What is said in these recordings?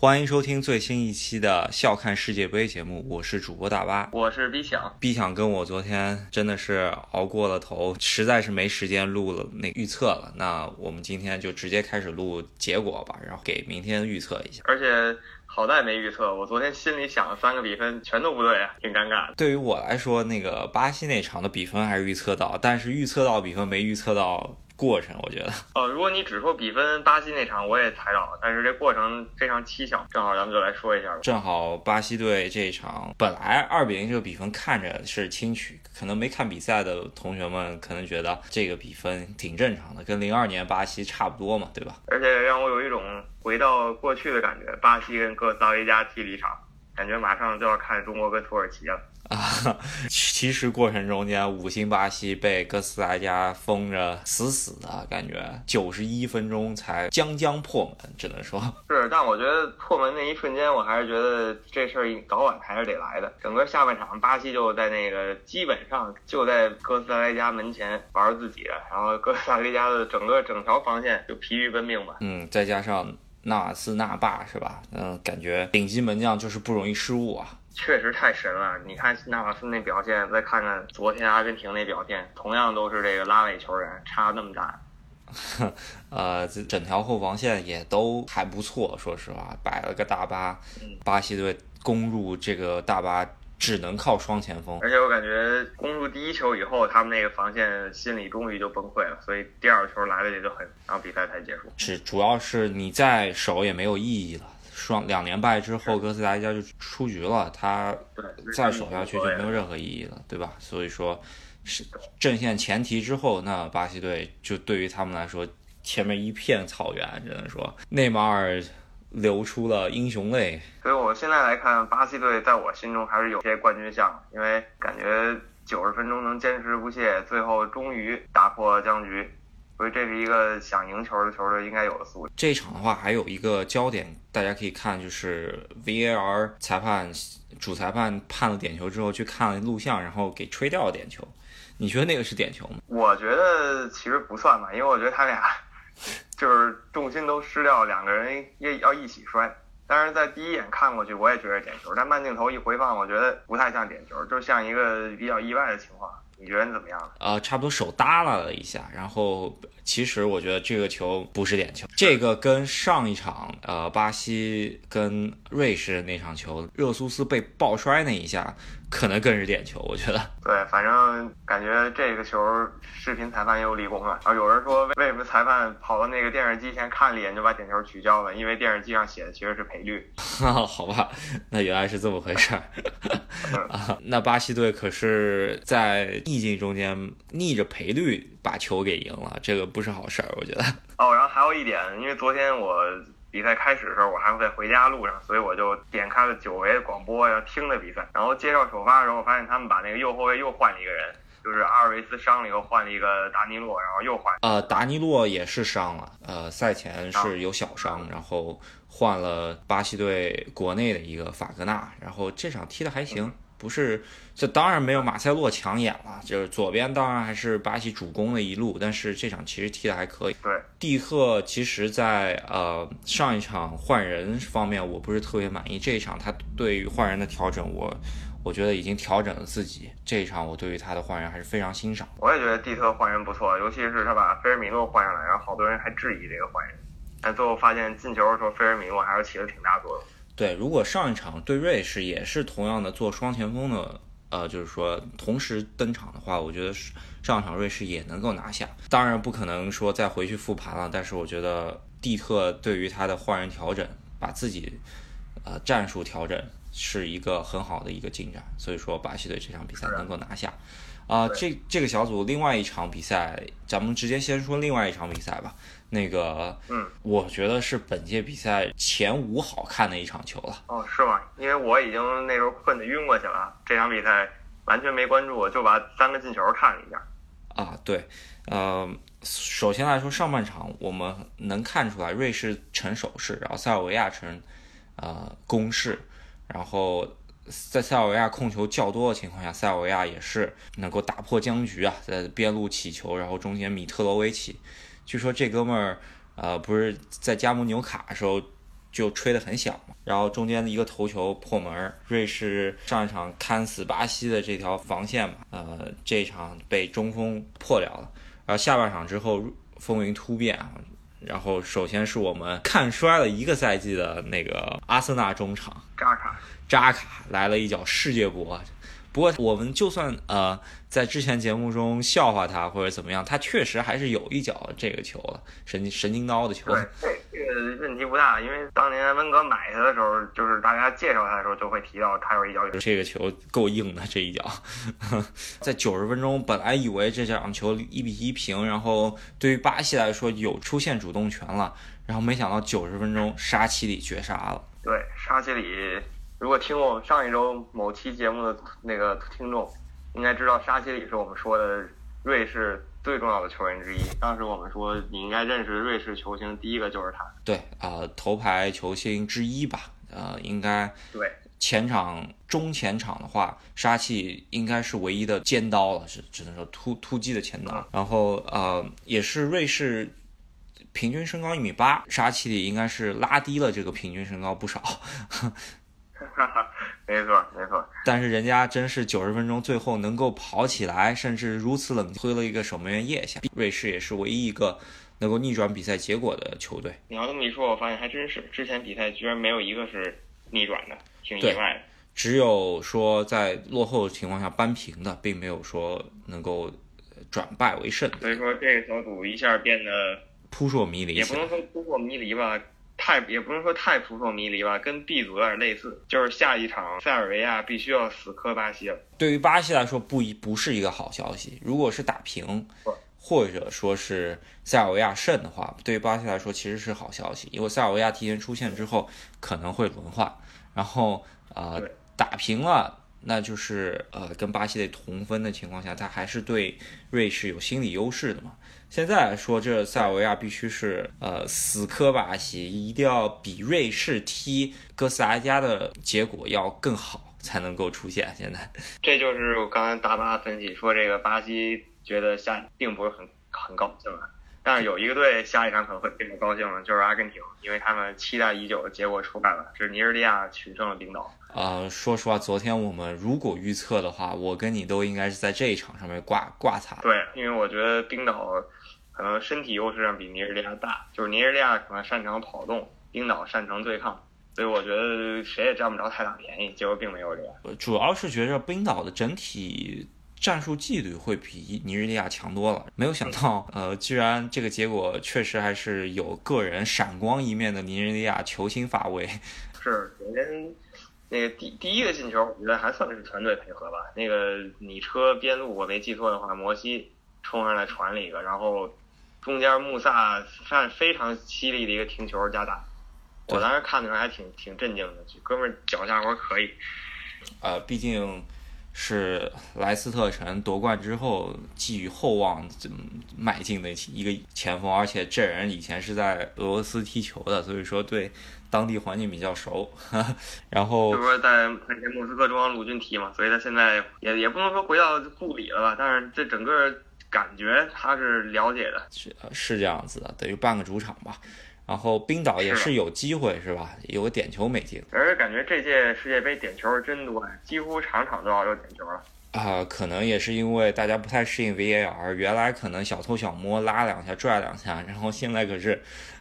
欢迎收听最新一期的《笑看世界杯》节目，我是主播大巴，我是 B 想，B 想跟我昨天真的是熬过了头，实在是没时间录了那预测了。那我们今天就直接开始录结果吧，然后给明天预测一下。而且好在没预测，我昨天心里想的三个比分全都不对啊，挺尴尬的。对于我来说，那个巴西那场的比分还是预测到，但是预测到比分没预测到。过程我觉得，呃，如果你只说比分，巴西那场我也猜到了，但是这过程非常蹊跷，正好咱们就来说一下吧。正好巴西队这场本来二比零这个比分看着是轻取，可能没看比赛的同学们可能觉得这个比分挺正常的，跟零二年巴西差不多嘛，对吧？而且让我有一种回到过去的感觉，巴西跟哥斯达黎加踢了一场，感觉马上就要看中国跟土耳其了。啊，其实过程中间，五星巴西被哥斯达黎加封着死死的，感觉九十一分钟才将将破门，只能说 是。但我觉得破门那一瞬间，我还是觉得这事儿早晚还是得来的。整个下半场，巴西就在那个基本上就在哥斯达黎加门前玩自己，然后哥斯达黎加的整个整条防线就疲于奔命吧。嗯，再加上纳瓦斯纳霸是吧？嗯，感觉顶级门将就是不容易失误啊。确实太神了！你看纳瓦斯那表现，再看看昨天阿根廷那表现，同样都是这个拉尾球员，差那么大。呃，这整条后防线也都还不错，说实话，摆了个大巴，巴西队攻入这个大巴只能靠双前锋。而且我感觉攻入第一球以后，他们那个防线心里终于就崩溃了，所以第二球来的也就很，然后比赛才结束。是，主要是你再守也没有意义了。双两连败之后，哥斯达黎加就出局了，他再守下去就没有任何意义了，对吧？所以说，是阵线前提之后，那巴西队就对于他们来说，前面一片草原，只能说内马尔流出了英雄泪。所以我现在来看，巴西队在我心中还是有些冠军相，因为感觉九十分钟能坚持不懈，最后终于打破僵局。所以这是一个想赢球的球队应该有的素质。这场的话，还有一个焦点，大家可以看，就是 VAR 裁判主裁判判了点球之后，去看了录像，然后给吹掉了点球。你觉得那个是点球吗？我觉得其实不算吧，因为我觉得他俩就是重心都失掉，两个人也要一起摔。但是在第一眼看过去，我也觉得点球，但慢镜头一回放，我觉得不太像点球，就像一个比较意外的情况。你觉得怎么样？呃，差不多手耷拉了一下，然后其实我觉得这个球不是点球，这个跟上一场呃巴西跟瑞士那场球，热苏斯被抱摔那一下。可能更是点球，我觉得。对，反正感觉这个球视频裁判又立功了。然后有人说，为什么裁判跑到那个电视机前看了一眼就把点球取消了？因为电视机上写的其实是赔率。好吧，那原来是这么回事儿。啊，那巴西队可是在逆境中间逆着赔率把球给赢了，这个不是好事儿，我觉得。哦，然后还有一点，因为昨天我。比赛开始的时候，我还会在回家路上，所以我就点开了久违的广播，要听的比赛。然后介绍首发的时候，我发现他们把那个右后卫又换了一个人，就是阿尔维斯伤了以后换了一个达尼洛，然后又换。呃，达尼洛也是伤了，呃，赛前是有小伤，然后换了巴西队国内的一个法格纳，然后这场踢的还行。不是，这当然没有马塞洛抢眼了。就是左边当然还是巴西主攻的一路，但是这场其实踢的还可以。对，蒂赫其实，在呃上一场换人方面我不是特别满意，这一场他对于换人的调整，我我觉得已经调整了自己。这一场我对于他的换人还是非常欣赏。我也觉得蒂特换人不错，尤其是他把菲尔米诺换上来，然后好多人还质疑这个换人，但最后发现进球的时候，菲尔米诺还是起了挺大作用。对，如果上一场对瑞士也是同样的做双前锋的，呃，就是说同时登场的话，我觉得上一场瑞士也能够拿下。当然不可能说再回去复盘了，但是我觉得蒂特对于他的换人调整，把自己呃战术调整是一个很好的一个进展。所以说巴西队这场比赛能够拿下。啊，这这个小组另外一场比赛，咱们直接先说另外一场比赛吧。那个，嗯，我觉得是本届比赛前五好看的一场球了。哦，是吗？因为我已经那时候困得晕过去了，这场比赛完全没关注，就把三个进球看了一下。啊，对，呃，首先来说上半场我们能看出来瑞士成守势，然后塞尔维亚成呃攻势，然后。在塞尔维亚控球较多的情况下，塞尔维亚也是能够打破僵局啊，在边路起球，然后中间米特罗维奇，据说这哥们儿，呃，不是在加盟纽卡的时候就吹得很响嘛，然后中间的一个头球破门，瑞士上一场看死巴西的这条防线嘛，呃，这场被中锋破掉了，然后下半场之后风云突变啊，然后首先是我们看衰了一个赛季的那个阿森纳中场扎卡，扎卡来了一脚世界波。不过我们就算呃在之前节目中笑话他或者怎么样，他确实还是有一脚这个球的神经神经刀的球。对，这个问题不大，因为当年温格买他的时候，就是大家介绍他的时候就会提到他有一脚这个球够硬的这一脚，在九十分钟本来以为这场球一比一平，然后对于巴西来说有出现主动权了，然后没想到九十分钟沙奇里绝杀了。对，沙奇里。如果听过上一周某期节目的那个听众，应该知道沙奇里是我们说的瑞士最重要的球员之一。当时我们说你应该认识瑞士球星，第一个就是他。对啊，头牌球星之一吧？呃，应该对前场中前场的话，沙奇应该是唯一的尖刀了，是只能说突突击的前刀。然后呃，也是瑞士平均身高一米八，沙奇里应该是拉低了这个平均身高不少。哈哈，没错没错，但是人家真是九十分钟最后能够跑起来，甚至如此冷推了一个守门员腋下。瑞士也是唯一一个能够逆转比赛结果的球队。你要这么一说，我发现还真是，之前比赛居然没有一个是逆转的，挺意外的。只有说在落后的情况下扳平的，并没有说能够转败为胜。所以说这个小组一下变得扑朔迷离，也不能说扑朔迷离吧。太也不能说太扑朔迷离吧，跟 B 组有点类似，就是下一场塞尔维亚必须要死磕巴西了。对于巴西来说，不一不是一个好消息。如果是打平，或者说是塞尔维亚胜的话，对于巴西来说其实是好消息，因为塞尔维亚提前出线之后可能会轮换，然后呃打平了，那就是呃跟巴西队同分的情况下，他还是对瑞士有心理优势的嘛。现在来说，这塞尔维亚必须是呃死磕巴西，一定要比瑞士踢哥斯达黎加的结果要更好，才能够出现。现在，这就是我刚才大巴分析说，这个巴西觉得下并不是很很高兴了，但是有一个队下一场可能会并不高兴了，就是阿根廷，因为他们期待已久的结果出来了，是尼日利亚取胜了冰岛。呃，说实话，昨天我们如果预测的话，我跟你都应该是在这一场上面挂挂彩。对，因为我觉得冰岛。可能身体优势上比尼日利亚大，就是尼日利亚可能擅长跑动，冰岛擅长对抗，所以我觉得谁也占不着太大便宜。结果并没有这样，主要是觉着冰岛的整体战术纪律会比尼日利亚强多了。没有想到，呃，居然这个结果确实还是有个人闪光一面的尼日利亚球星发威。是，首先那个第第一个进球，我觉得还算是团队配合吧。那个你车边路，我没记错的话，摩西冲上来传了一个，然后。中间穆萨算非常犀利的一个停球加大，我当时看的时候还挺挺震惊的，哥们儿脚下活可以。呃，毕竟是莱斯特城夺冠之后寄予厚望迈进的一个前锋，而且这人以前是在俄罗斯踢球的，所以说对当地环境比较熟。然后就说在以前莫斯科中央陆军踢嘛，所以他现在也也不能说回到故里了吧，但是这整个。感觉他是了解的，是是这样子的，等于半个主场吧。然后冰岛也是有机会，是吧？有个点球没进。而且感觉这届世界杯点球真多呀，几乎场场都要有点球了。啊，可能也是因为大家不太适应 VAR，原来可能小偷小摸拉两下拽两下，然后现在可是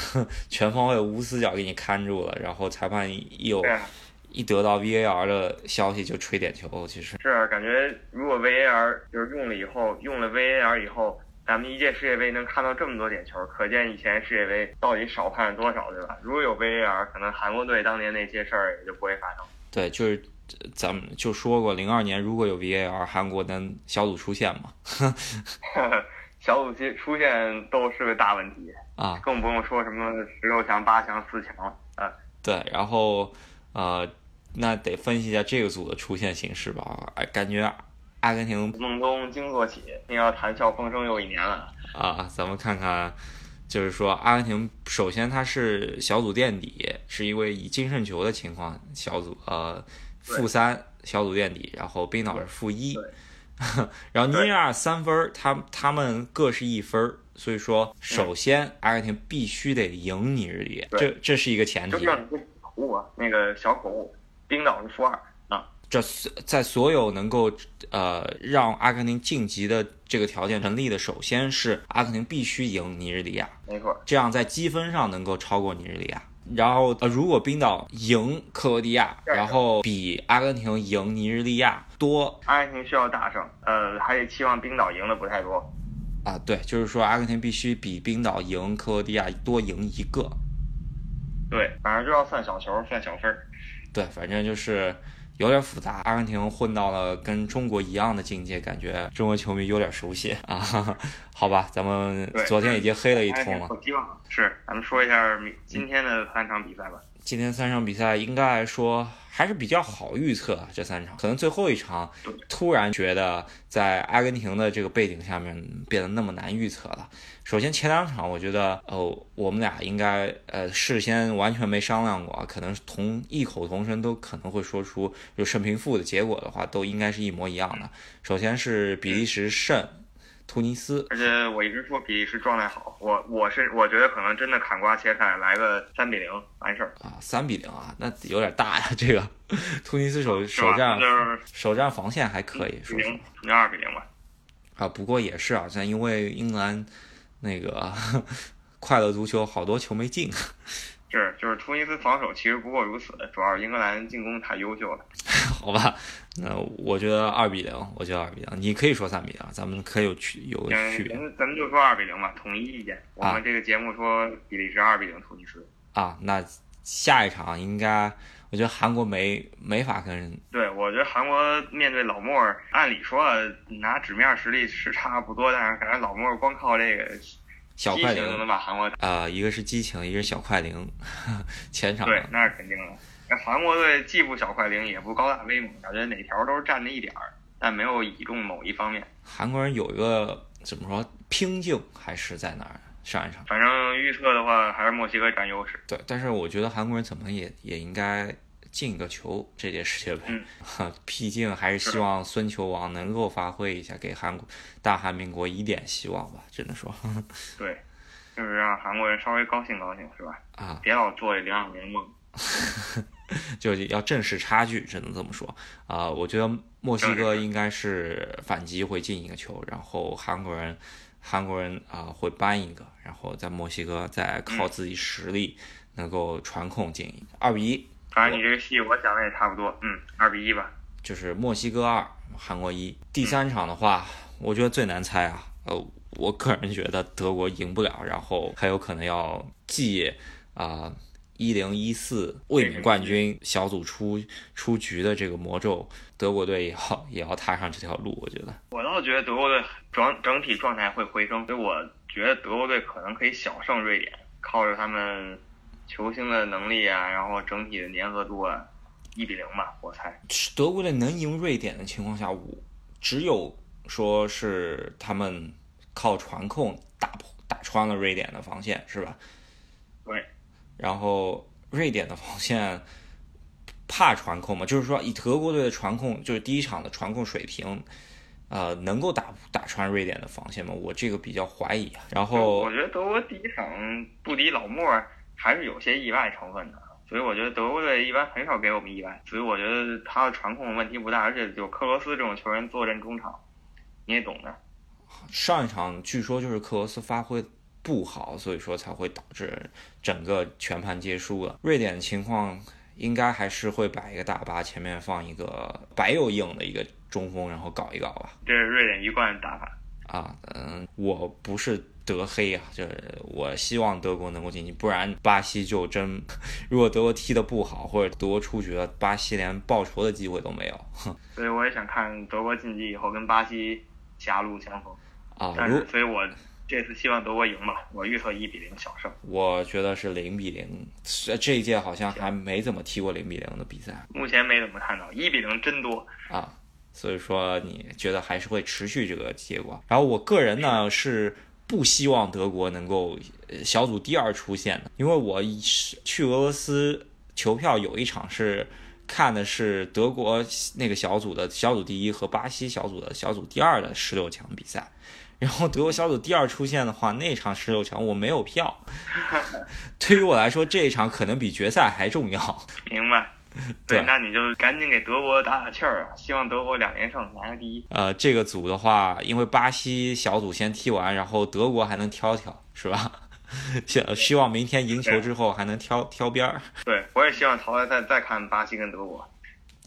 全方位无死角给你看住了，然后裁判一有。一得到 VAR 的消息就吹点球，其实是感觉如果 VAR 就是用了以后，用了 VAR 以后，咱们一届世界杯能看到这么多点球，可见以前世界杯到底少判了多少，对吧？如果有 VAR，可能韩国队当年那些事儿也就不会发生。对，就是咱们就说过，零二年如果有 VAR，韩国能小组出线吗？小组出出现都是个大问题啊，更不用说什么十六强、八强、四强了啊。对，然后呃。那得分析一下这个组的出现形式吧。哎，感觉阿根廷梦中惊坐起，又要谈笑风生又一年了啊！咱们看看，就是说阿根廷首先它是小组垫底，是因为以净胜球的情况，小组呃负三小组垫底，然后冰岛是负一，然后尼日利亚三分，他他们各是一分，所以说首先阿根廷必须得赢尼日利亚，这这是一个前提。那个小口误，冰岛是负二啊，这所在所有能够呃让阿根廷晋级的这个条件成立的，首先是阿根廷必须赢尼日利亚，没错，这样在积分上能够超过尼日利亚。然后呃，如果冰岛赢克罗地亚，然后比阿根廷赢尼日利亚多阿根廷需要大胜，呃，还得期望冰岛赢的不太多。啊，对，就是说阿根廷必须比冰岛赢克罗地亚多赢一个。对，反正就要算小球，算小分儿。对，反正就是有点复杂。阿根廷混到了跟中国一样的境界，感觉中国球迷有点熟悉啊。好吧，咱们昨天已经黑了一通了。希望。是，咱们说一下明今天的三场比赛吧。今天三场比赛应该来说还是比较好预测，这三场可能最后一场突然觉得在阿根廷的这个背景下面变得那么难预测了。首先前两场我觉得哦，我们俩应该呃事先完全没商量过，可能同异口同声都可能会说出就胜平负的结果的话，都应该是一模一样的。首先是比利时胜突尼斯，而且我一直说比利时状态好，我我是我觉得可能真的砍瓜切菜来个三比零完事儿，啊，三比零啊，那有点大呀。这个突尼斯首首战就是首战防线还可以，说实零二比零吧。啊。不过也是啊，像因为英格兰那个 快乐足球好多球没进，是，就是突尼斯防守其实不过如此，主要是英格兰进攻太优秀了。好吧？那我觉得二比零，我觉得二比零，你可以说三比零，咱们可以有区有区别咱们就说二比零吧，统一意见。我们这个节目说比利时二比零突尼斯。啊。那下一场应该，我觉得韩国没没法跟人对，我觉得韩国面对老莫儿，按理说拿纸面实力是差不多，但是感觉老莫儿光靠这个激小快灵情就能把韩国啊、一个是激情，一个是小快灵，前场对，那是肯定的。那韩国队既不小快灵，也不高大威猛，感觉哪条都是占着一点儿，但没有倚重某一方面。韩国人有一个怎么说拼劲还是在哪儿上一场。反正预测的话，还是墨西哥占优势。对，但是我觉得韩国人怎么也也应该进一个球这届世界杯，嗯。哈，毕竟还是希望孙球王能够发挥一下，给韩国大韩民国一点希望吧，只能说。对，就是让韩国人稍微高兴高兴，是吧？啊，别老做这零二零梦。就是要正视差距，只能这么说。啊、我觉得墨西哥应该是反击会进一个球，然后韩国人韩国人啊、会扳一个，然后在墨西哥再靠自己实力能够传控进一个，二比一。反正你这个戏我想的也差不多，嗯，二比一吧。就是墨西哥二，韩国一。第三场的话，我觉得最难猜啊，呃，我个人觉得德国赢不了，然后还有可能要继啊一零一四卫冕冠军小组出出局的这个魔咒，德国队也要也要踏上这条路，我觉得。我倒觉得德国队整整体状态会回升，所以我觉得德国队可能可以小胜瑞典，靠着他们球星的能力啊，然后整体的粘合度啊，一比零吧，我猜。德国队能赢瑞典的情况下，我只有说是他们靠传控打破打穿了瑞典的防线，是吧？对，然后瑞典的防线怕传控嘛，就是说以德国队的传控，就是第一场的传控水平，呃，能够打打穿瑞典的防线吗？我这个比较怀疑啊。然后我觉得德国第一场不敌老莫儿还是有些意外成分的，所以我觉得德国队一般很少给我们意外，所以我觉得他的传控问题不大，而且有克罗斯这种球员坐镇中场，你也懂的。上一场据说就是克罗斯发挥不好，所以说才会导致整个全盘皆输了。瑞典的情况应该还是会摆一个大巴，前面放一个白又硬的一个中锋，然后搞一搞吧。这是瑞典一贯的打法。啊，嗯，我不是德黑啊，就是我希望德国能够晋级，不然巴西就真，如果德国踢得不好，或者德国出局了，巴西连报仇的机会都没有。所以我也想看德国晋级以后跟巴西狭路相逢。啊，但是所以我这次希望德国赢吧，我预测一比零小胜。我觉得是零比零，这这一届好像还没怎么踢过零比零的比赛目前没怎么看到，一比零真多。啊，所以说你觉得还是会持续这个结果。然后我个人呢是不希望德国能够小组第二出现的，因为我去俄罗斯球票有一场是看的是德国那个小组的小组第一和巴西小组的小组第二的十六强比赛。然后德国小组第二出线的话，那场十六强我没有票。对于我来说，这一场可能比决赛还重要。明白。对，那你就赶紧给德国打打气儿啊！希望德国两连胜拿个第一。呃，这个组的话，因为巴西小组先踢完，然后德国还能挑挑，是吧？希希望明天赢球之后还能挑挑边儿。对，我也希望淘汰赛再看巴西跟德国。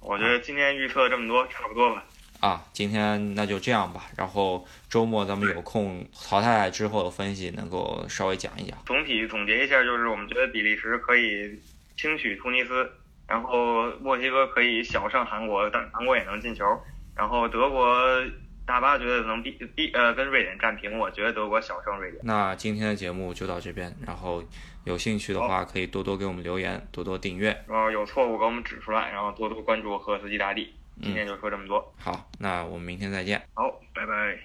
我觉得今天预测这么多，差不多吧。啊，今天那就这样吧。然后周末咱们有空淘汰赛之后的分析，能够稍微讲一讲。总体总结一下，就是我们觉得比利时可以轻取突尼斯。然后墨西哥可以小胜韩国，但韩国也能进球。然后德国大巴觉得能逼逼呃跟瑞典战平，我觉得德国小胜瑞典。那今天的节目就到这边，然后有兴趣的话可以多多给我们留言，多多订阅。然后有错误给我们指出来，然后多多关注赫斯基大帝。今天就说这么多。好，那我们明天再见。好，拜拜。